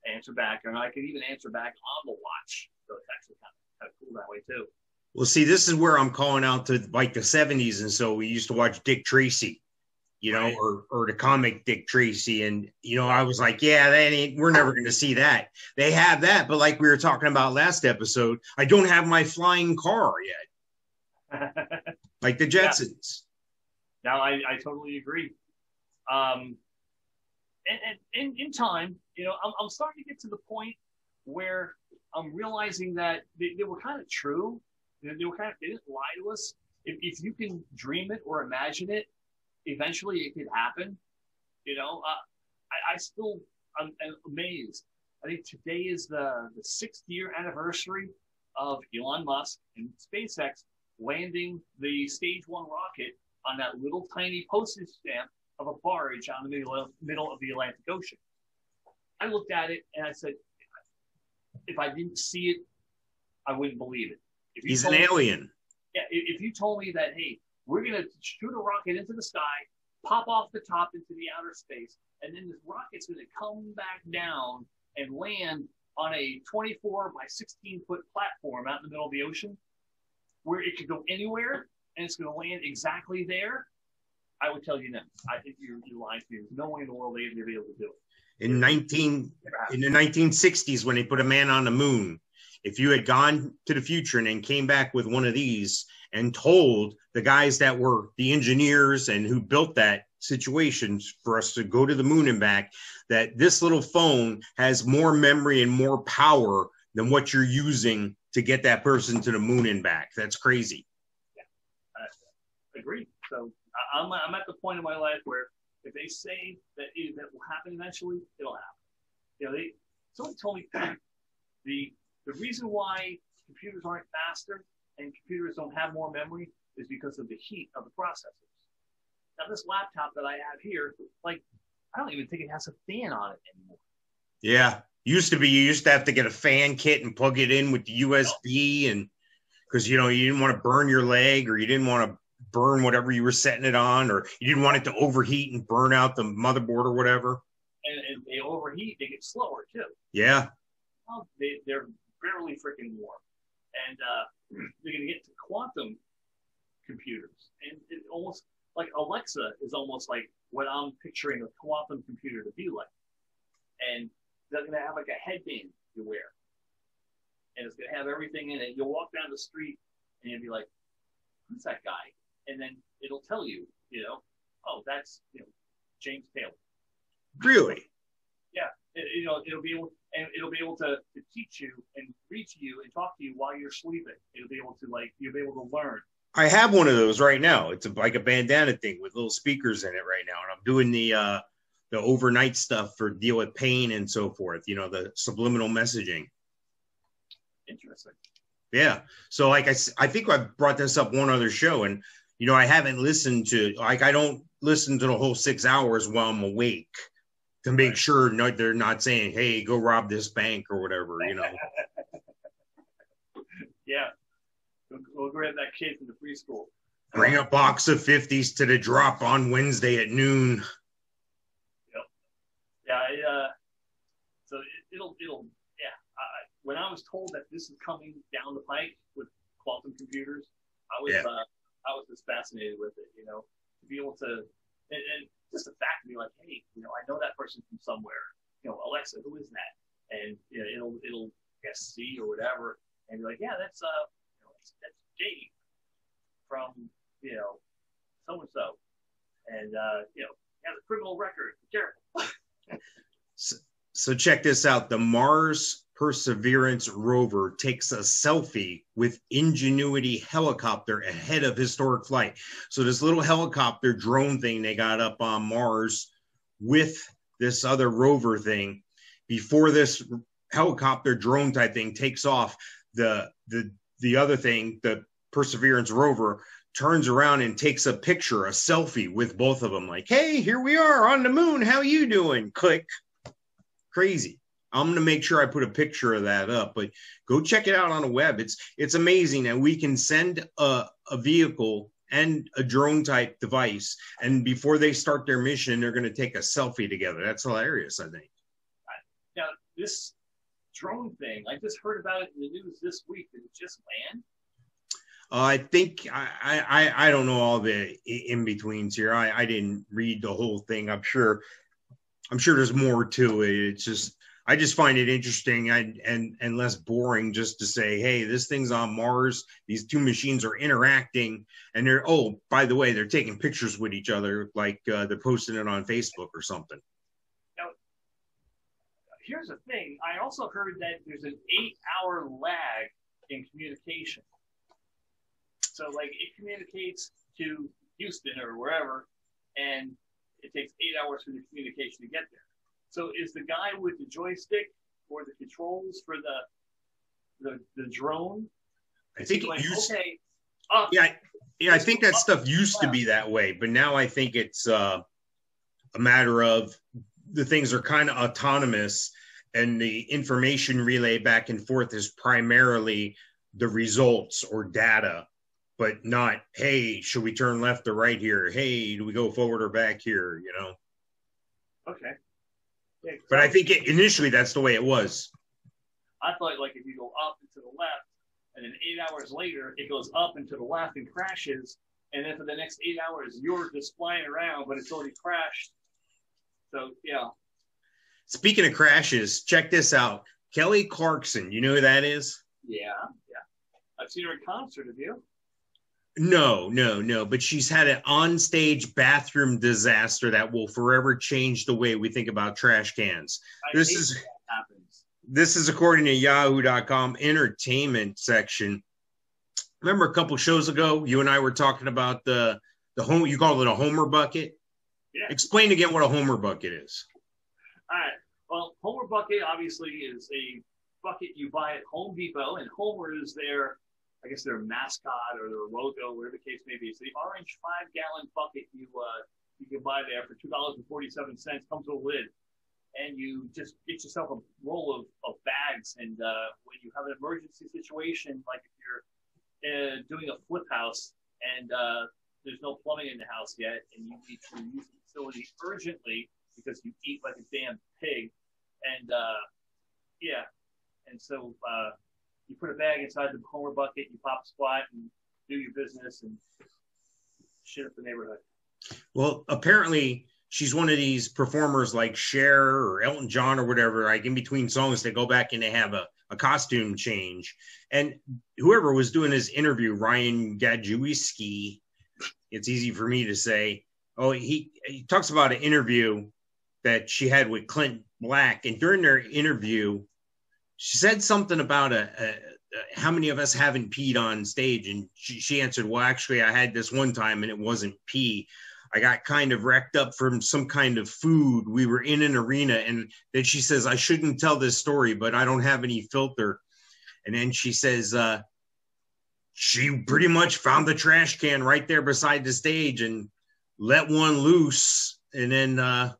answer back, and I could even answer back on the watch. So it's actually kind of, kind of cool that way too. Well, see, this is where I'm calling out to like the 70s, and so we used to watch Dick Tracy, you know, right. or or the comic Dick Tracy, and you know, I was like, yeah, that ain't. We're never going to see that. They have that, but like we were talking about last episode, I don't have my flying car yet, like the Jetsons. Yeah. Now, I, I totally agree. Um, and, and in, in time, you know, I'm, I'm starting to get to the point where I'm realizing that they, they were kind of true. Know, they were kind of, they didn't lie to us. If, if you can dream it or imagine it, eventually it could happen. You know, uh, I, I still, I'm, I'm amazed. I think today is the, the sixth year anniversary of Elon Musk and SpaceX landing the stage one rocket on that little tiny postage stamp of a barge on the middle, middle of the Atlantic Ocean. I looked at it and I said, if I didn't see it, I wouldn't believe it. He's an alien. Me, yeah, if you told me that, hey, we're going to shoot a rocket into the sky, pop off the top into the outer space, and then this rocket's going to come back down and land on a 24 by 16 foot platform out in the middle of the ocean where it could go anywhere and it's going to land exactly there I would tell you no. I think you're, you're lying to me. There's no way in the world they'd be able to do it. In 19 in the 1960s when they put a man on the moon, if you had gone to the future and then came back with one of these and told the guys that were the engineers and who built that situation for us to go to the moon and back that this little phone has more memory and more power than what you're using to get that person to the moon and back. That's crazy. Yeah, I agree. So I'm, I'm at the point in my life where if they say that it, that will happen eventually, it'll happen. You know, they someone told me the the reason why computers aren't faster and computers don't have more memory is because of the heat of the processors. Now, this laptop that I have here, like, I don't even think it has a fan on it anymore. Yeah, used to be you used to have to get a fan kit and plug it in with the USB, and because you know you didn't want to burn your leg or you didn't want to burn whatever you were setting it on, or you didn't want it to overheat and burn out the motherboard or whatever. And, and they overheat, they get slower too. Yeah. Well, they, they're barely freaking warm. And uh, they're going to get to quantum computers. And it almost like Alexa is almost like what I'm picturing a quantum computer to be like. And they're going to have like a headband you wear. And it's going to have everything in it. You'll walk down the street and you'll be like, who's that guy? And then it'll tell you, you know, oh, that's, you know, James Taylor. Really? Yeah. It, you know, it'll be able, and it'll be able to, to teach you and reach you and talk to you while you're sleeping. It'll be able to like, you'll be able to learn. I have one of those right now. It's a, like a bandana thing with little speakers in it right now, and I'm doing the uh, the overnight stuff for deal with pain and so forth. You know, the subliminal messaging. Interesting. Yeah. So, like I, I think I brought this up one other show, and you know, I haven't listened to like I don't listen to the whole six hours while I'm awake to make right. sure no, they're not saying, "Hey, go rob this bank" or whatever. You know. yeah. We'll, grab that kid from the preschool. Bring a box of 50s to the drop on Wednesday at noon. Yeah. Uh, so it, will it'll, yeah. I, when I was told that this is coming down the pike with quantum computers, I was, yeah. uh, I was just fascinated with it, you know, to be able to, and, and just the fact to be like, hey, you know, I know that person from somewhere. You know, Alexa, who is that? And you know, it'll it'll guess C or whatever, and be like, yeah, that's uh, that's Dave from you know so and so, and uh, you know has a criminal record. Be careful. so, so check this out: the Mars Perseverance rover takes a selfie with Ingenuity helicopter ahead of historic flight. So this little helicopter drone thing they got up on Mars with this other rover thing before this helicopter drone type thing takes off the the the other thing, the Perseverance rover turns around and takes a picture, a selfie with both of them, like, "Hey, here we are on the moon. How you doing?" Click. Crazy. I'm gonna make sure I put a picture of that up, but go check it out on the web. It's it's amazing, and we can send a, a vehicle and a drone type device, and before they start their mission, they're gonna take a selfie together. That's hilarious, I think. Now this drone thing. I just heard about it in the news this week. Did it just land? Uh, I think I, I I don't know all the in betweens here. I, I didn't read the whole thing. I'm sure I'm sure there's more to it. It's just I just find it interesting and and and less boring just to say, hey, this thing's on Mars. These two machines are interacting, and they're oh, by the way, they're taking pictures with each other, like uh, they're posting it on Facebook or something here's the thing. I also heard that there's an eight-hour lag in communication. So, like, it communicates to Houston or wherever, and it takes eight hours for the communication to get there. So, is the guy with the joystick or the controls for the the, the drone? I think like, used, okay, up, yeah, yeah. I think that stuff used to be that way, but now I think it's uh, a matter of the things are kind of autonomous and the information relay back and forth is primarily the results or data but not hey should we turn left or right here hey do we go forward or back here you know okay yeah, but i think it, initially that's the way it was i thought like if you go up and to the left and then eight hours later it goes up and to the left and crashes and then for the next eight hours, you're just flying around, but it's already crashed. So yeah. Speaking of crashes, check this out. Kelly Clarkson, you know who that is? Yeah, yeah. I've seen her in concert. Have you? No, no, no. But she's had an onstage bathroom disaster that will forever change the way we think about trash cans. I this is when that happens. this is according to Yahoo.com entertainment section. Remember a couple shows ago, you and I were talking about the the home. You call it a Homer bucket. Yeah. Explain again what a Homer bucket is. All right. Well, Homer bucket obviously is a bucket you buy at Home Depot, and Homer is their, I guess their mascot or their logo, whatever the case may be. It's the orange five gallon bucket you uh, you can buy there for two dollars and forty seven cents. Comes with a lid, and you just get yourself a roll of, of bags. And uh, when you have an emergency situation, like if you're uh, doing a flip house and uh, there's no plumbing in the house yet, and you need to use the facility urgently because you eat like a damn pig, and uh, yeah, and so uh, you put a bag inside the Homer bucket, you pop a squat, and do your business, and shit up the neighborhood. Well, apparently she's one of these performers like Cher or Elton John or whatever. Like in between songs, they go back and they have a, a costume change. And whoever was doing this interview, Ryan Gajewski, it's easy for me to say. Oh, he he talks about an interview that she had with Clint Black, and during their interview, she said something about a, a, a how many of us haven't peed on stage, and she, she answered, "Well, actually, I had this one time, and it wasn't pee." I got kind of wrecked up from some kind of food. We were in an arena, and then she says, I shouldn't tell this story, but I don't have any filter. And then she says, uh, she pretty much found the trash can right there beside the stage and let one loose. And then, uh,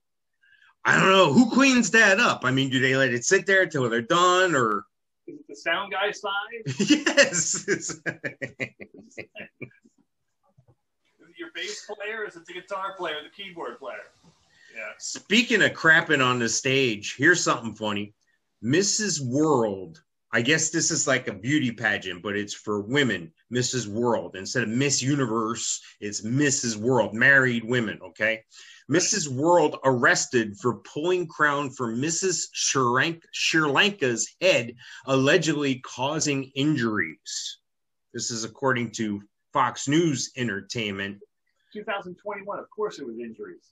I don't know who cleans that up. I mean, do they let it sit there until they're done or? Is it the sound guy side? yes. Is it your bass player? Is it the guitar player? The keyboard player? Yeah. Speaking of crapping on the stage, here's something funny. Mrs. World, I guess this is like a beauty pageant, but it's for women. Mrs. World. Instead of Miss Universe, it's Mrs. World, married women, okay? Mrs. World arrested for pulling crown from Mrs. Sri Sri Lanka's head, allegedly causing injuries. This is according to Fox News Entertainment. 2021, of course, it was injuries.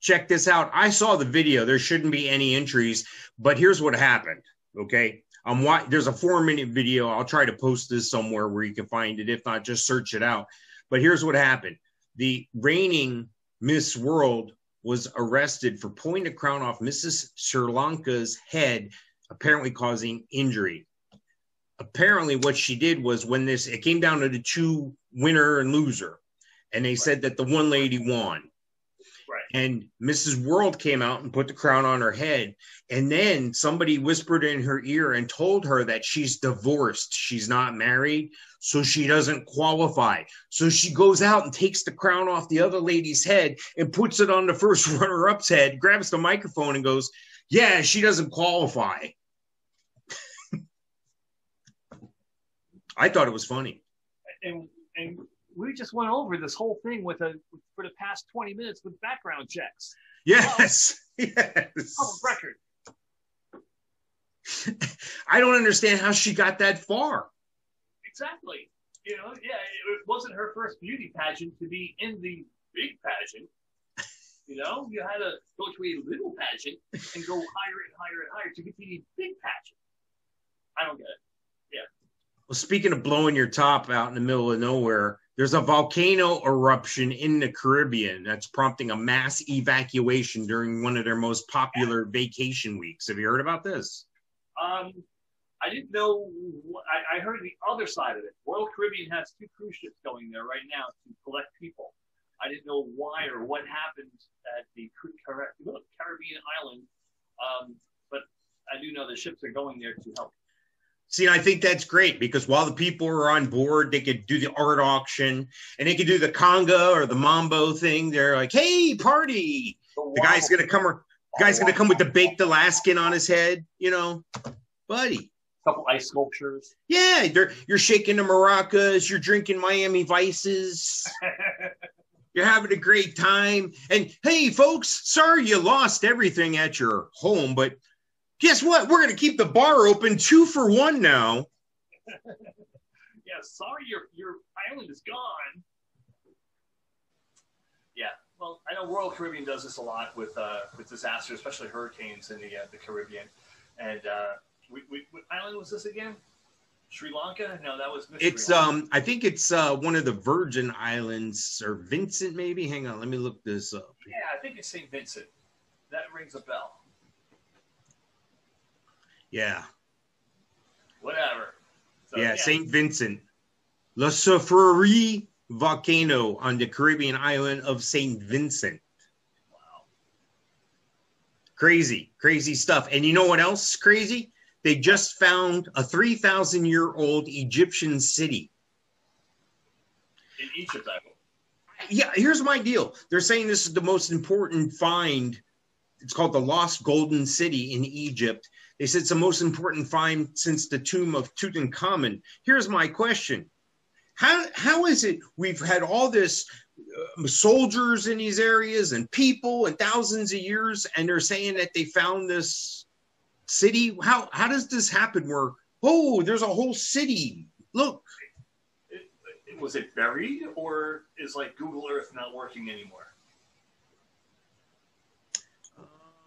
check this out. I saw the video. There shouldn't be any entries, but here's what happened. Okay. I'm wa- there's a four minute video. I'll try to post this somewhere where you can find it. If not, just search it out. But here's what happened. The reigning Miss World was arrested for pulling the crown off Mrs. Sri Lanka's head, apparently causing injury. Apparently, what she did was when this it came down to the two winner and loser, and they said that the one lady won. And Mrs. World came out and put the crown on her head. And then somebody whispered in her ear and told her that she's divorced. She's not married, so she doesn't qualify. So she goes out and takes the crown off the other lady's head and puts it on the first runner up's head, grabs the microphone and goes, Yeah, she doesn't qualify. I thought it was funny. And and we just went over this whole thing with a for the past 20 minutes with background checks. Yes. Yes. Public record. I don't understand how she got that far. Exactly. You know, yeah, it wasn't her first beauty pageant to be in the big pageant. You know, you had to go to a little pageant and go higher and higher and higher to get to the big pageant. I don't get it. Yeah. Well, speaking of blowing your top out in the middle of nowhere, there's a volcano eruption in the Caribbean that's prompting a mass evacuation during one of their most popular vacation weeks. Have you heard about this? Um, I didn't know. I, I heard the other side of it. Royal Caribbean has two cruise ships going there right now to collect people. I didn't know why or what happened at the Car- Car- Caribbean island, um, but I do know the ships are going there to help. See, I think that's great because while the people are on board, they could do the art auction and they could do the conga or the mambo thing. They're like, "Hey, party!" The guy's gonna come. The guy's gonna come with the baked Alaskan on his head. You know, buddy. A couple ice sculptures. Yeah, they're, you're shaking the maracas, you're drinking Miami Vices, you're having a great time. And hey, folks, sorry you lost everything at your home, but guess what? We're going to keep the bar open two for one now. yeah, sorry your your island is gone. Yeah, well, I know Royal Caribbean does this a lot with uh, with disasters, especially hurricanes in the uh, the Caribbean. And uh, we, we, what island was this again? Sri Lanka? No, that was. It's um, I think it's uh one of the Virgin Islands or Vincent, maybe. Hang on, let me look this up. Yeah, I think it's Saint Vincent. That rings a bell. Yeah. Whatever. So, yeah, yeah, Saint Vincent, La Soufriere volcano on the Caribbean island of Saint Vincent. Wow. Crazy, crazy stuff. And you know what else crazy? They just found a 3,000 year old Egyptian city. In Egypt, I hope. Yeah, here's my deal. They're saying this is the most important find. It's called the Lost Golden City in Egypt. They said it's the most important find since the tomb of Tutankhamun. Here's my question How, how is it we've had all this uh, soldiers in these areas and people and thousands of years, and they're saying that they found this city? How how does this happen? Where oh, there's a whole city. Look. Was it buried, or is like Google Earth not working anymore?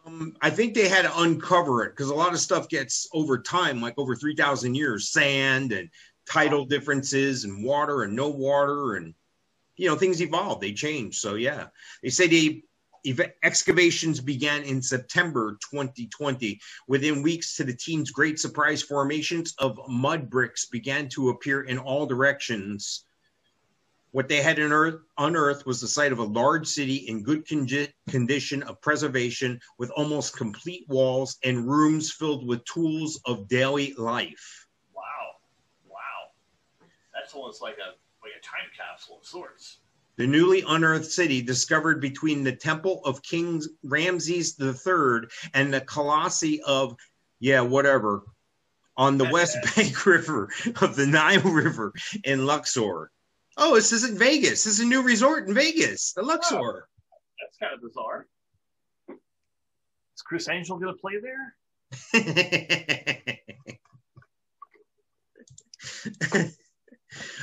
Um, I think they had to uncover it because a lot of stuff gets over time, like over three thousand years, sand and tidal differences and water and no water and you know things evolve they change so yeah they say they excavations began in September 2020. Within weeks, to the team's great surprise, formations of mud bricks began to appear in all directions. What they had unearthed, unearthed was the site of a large city in good con- condition of preservation, with almost complete walls and rooms filled with tools of daily life. Wow, wow, that's almost like a like a time capsule of sorts the newly unearthed city discovered between the temple of King Ramses III and the colossi of, yeah, whatever, on the West Bank River of the Nile River in Luxor. Oh, this isn't Vegas. This is a new resort in Vegas, the Luxor. Oh, that's kind of bizarre. Is Criss Angel going to play there?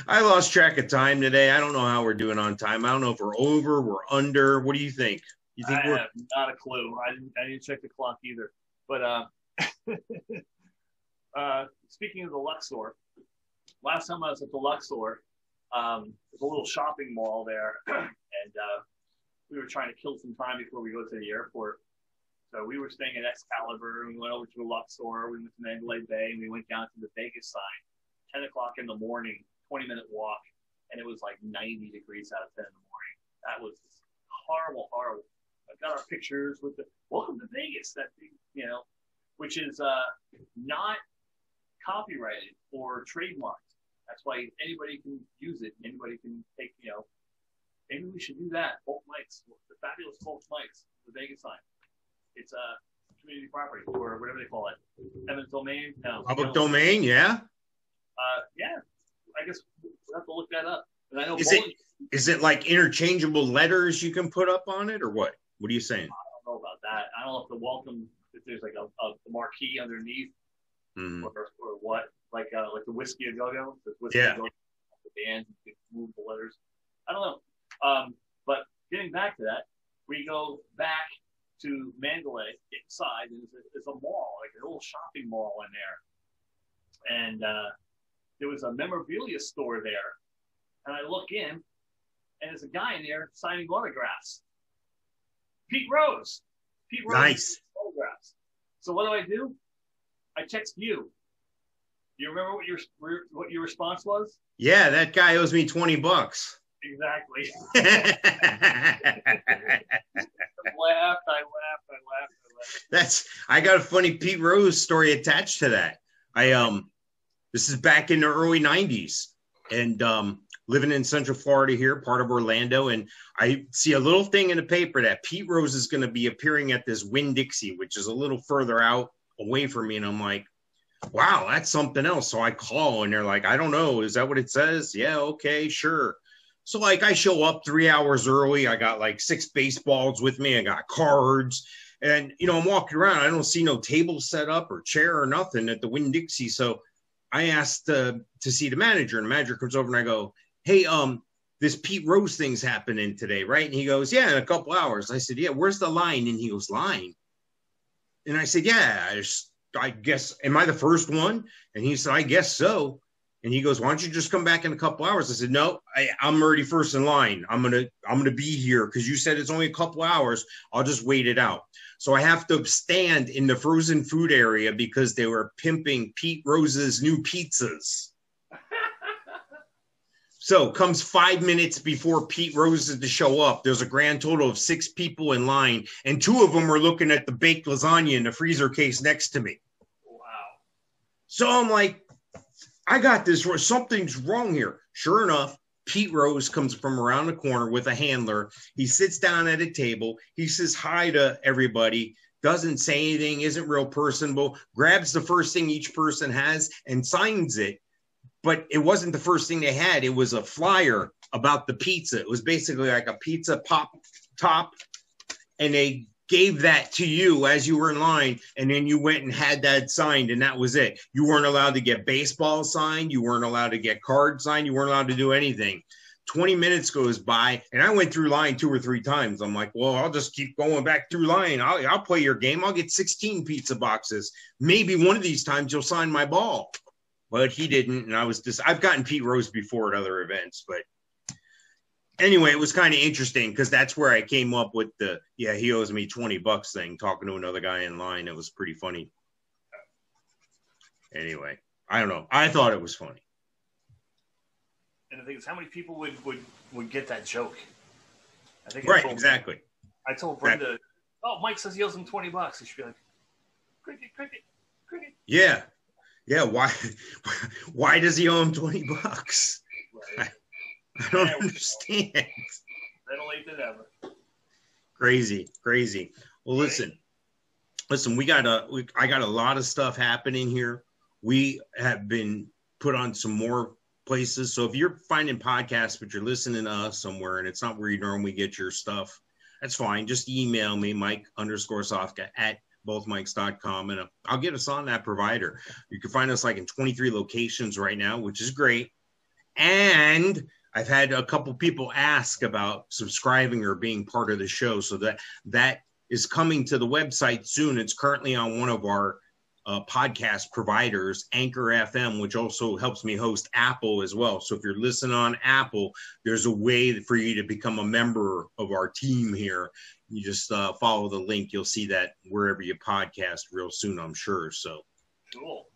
I lost track of time today. I don't know how we're doing on time. I don't know if we're over, we're under. What do you think? You think I we're... have not a clue. I didn't, I didn't check the clock either. But uh, uh, speaking of the Luxor, last time I was at the Luxor, um, there's a little shopping mall there, and uh, we were trying to kill some time before we go to the airport. So we were staying at Excalibur, and we went over to Luxor, we went to Mandalay Bay, and we went down to the Vegas sign. 10 o'clock in the morning 20 minute walk, and it was like 90 degrees out of 10 in the morning. That was horrible, horrible. I've got our pictures with the welcome to Vegas, that you know, which is uh, not copyrighted or trademarked. That's why anybody can use it. Anybody can take, you know, maybe we should do that. Both Mikes, the fabulous Both Mikes, the Vegas sign. It's a community property or whatever they call it. Eminent domain. No. Public domain, yeah. Uh, yeah, I guess we'll have to look that up. And I know is it is it like interchangeable letters you can put up on it, or what? What are you saying? I don't know about that. I don't know if the welcome if there's like a, a marquee underneath, mm-hmm. or, or what, like uh, like the whiskey a go go. Yeah. The band move the letters. I don't know. Um, but getting back to that, we go back to Mandalay inside, and there's a, there's a mall, like a little shopping mall in there, and uh, there was a memorabilia store there, and I look in, and there's a guy in there signing autographs. Pete Rose. Pete Rose. Nice. Autographs. So what do I do? I text you. Do you remember what your what your response was? Yeah, that guy owes me twenty bucks. Exactly. I laughed. I laughed. I laughed. I laughed. That's. I got a funny Pete Rose story attached to that. I um this is back in the early 90s. And um, living in Central Florida here, part of Orlando. And I see a little thing in the paper that Pete Rose is going to be appearing at this Winn Dixie, which is a little further out away from me. And I'm like, wow, that's something else. So I call and they're like, I don't know. Is that what it says? Yeah, okay, sure. So like I show up three hours early. I got like six baseballs with me. I got cards. And you know, I'm walking around. I don't see no table set up or chair or nothing at the Winn Dixie. So I asked uh, to see the manager, and the manager comes over and I go, "Hey, um, this Pete Rose thing's happening today, right?" And he goes, "Yeah, in a couple hours." I said, "Yeah, where's the line?" And he goes, "Line." And I said, "Yeah, I, just, I guess am I the first one?" And he said, "I guess so." And he goes, "Why don't you just come back in a couple hours?" I said, "No, I, am already first in line. I'm gonna I'm gonna be here because you said it's only a couple hours. I'll just wait it out." So I have to stand in the frozen food area because they were pimping Pete Rose's new pizzas. so comes five minutes before Pete Rose is to show up. There's a grand total of six people in line, and two of them are looking at the baked lasagna in the freezer case next to me. Wow. So I'm like, I got this. Something's wrong here. Sure enough, Pete Rose comes from around the corner with a handler. He sits down at a table. He says hi to everybody, doesn't say anything, isn't real personable, grabs the first thing each person has and signs it. But it wasn't the first thing they had. It was a flyer about the pizza. It was basically like a pizza pop top. And they gave that to you as you were in line, and then you went and had that signed, and that was it. You weren't allowed to get baseball signed, you weren't allowed to get cards signed, you weren't allowed to do anything. 20 minutes goes by, and I went through line two or three times. I'm like, well, I'll just keep going back through line. I'll, I'll play your game. I'll get 16 pizza boxes. Maybe one of these times you'll sign my ball. But he didn't, and I was just, I've gotten Pete Rose before at other events, but anyway, it was kind of interesting because that's where I came up with the yeah, he owes me 20 bucks thing, talking to another guy in line. It was pretty funny. Anyway, I don't know. I thought it was funny. And the thing is, how many people would would, would get that joke? I think right, I exactly. I told Brenda, exactly. "Oh, Mike says he owes him twenty bucks." He should be like, "Cricket, cricket, cricket." Yeah, yeah. Why? Why does he owe him twenty bucks? Right. I don't yeah, understand. Better late than ever. Crazy, crazy. Well, listen, listen. We got a. We, I got a lot of stuff happening here. We have been put on some more places. So if you're finding podcasts, but you're listening to us somewhere, and it's not where you normally get your stuff, that's fine. Just email me, Mike underscore Sofka at bothmikes.com and uh, I'll get us on that provider. You can find us like in 23 locations right now, which is great. And I've had a couple people ask about subscribing or being part of the show, so that that is coming to the website soon. It's currently on one of our uh, podcast providers, Anchor FM, which also helps me host Apple as well. So if you're listening on Apple, there's a way for you to become a member of our team here. You just uh, follow the link. You'll see that wherever you podcast real soon, I'm sure. So cool.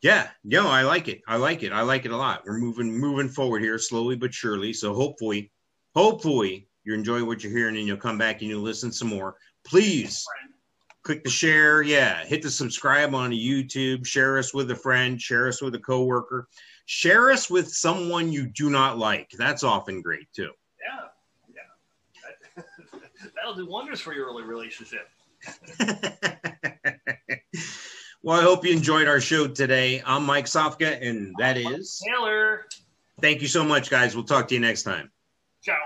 Yeah, no, I like it. I like it. I like it a lot. We're moving moving forward here slowly but surely. So hopefully, hopefully you're enjoying what you're hearing and you'll come back and you'll listen some more. Please click the share. Yeah, hit the subscribe on YouTube. Share us with a friend. Share us with a coworker. Share us with someone you do not like. That's often great too. Yeah, yeah. That'll do wonders for your early relationship. Well, I hope you enjoyed our show today. I'm Mike Sofka, and that is Taylor. Thank you so much, guys. We'll talk to you next time. Ciao.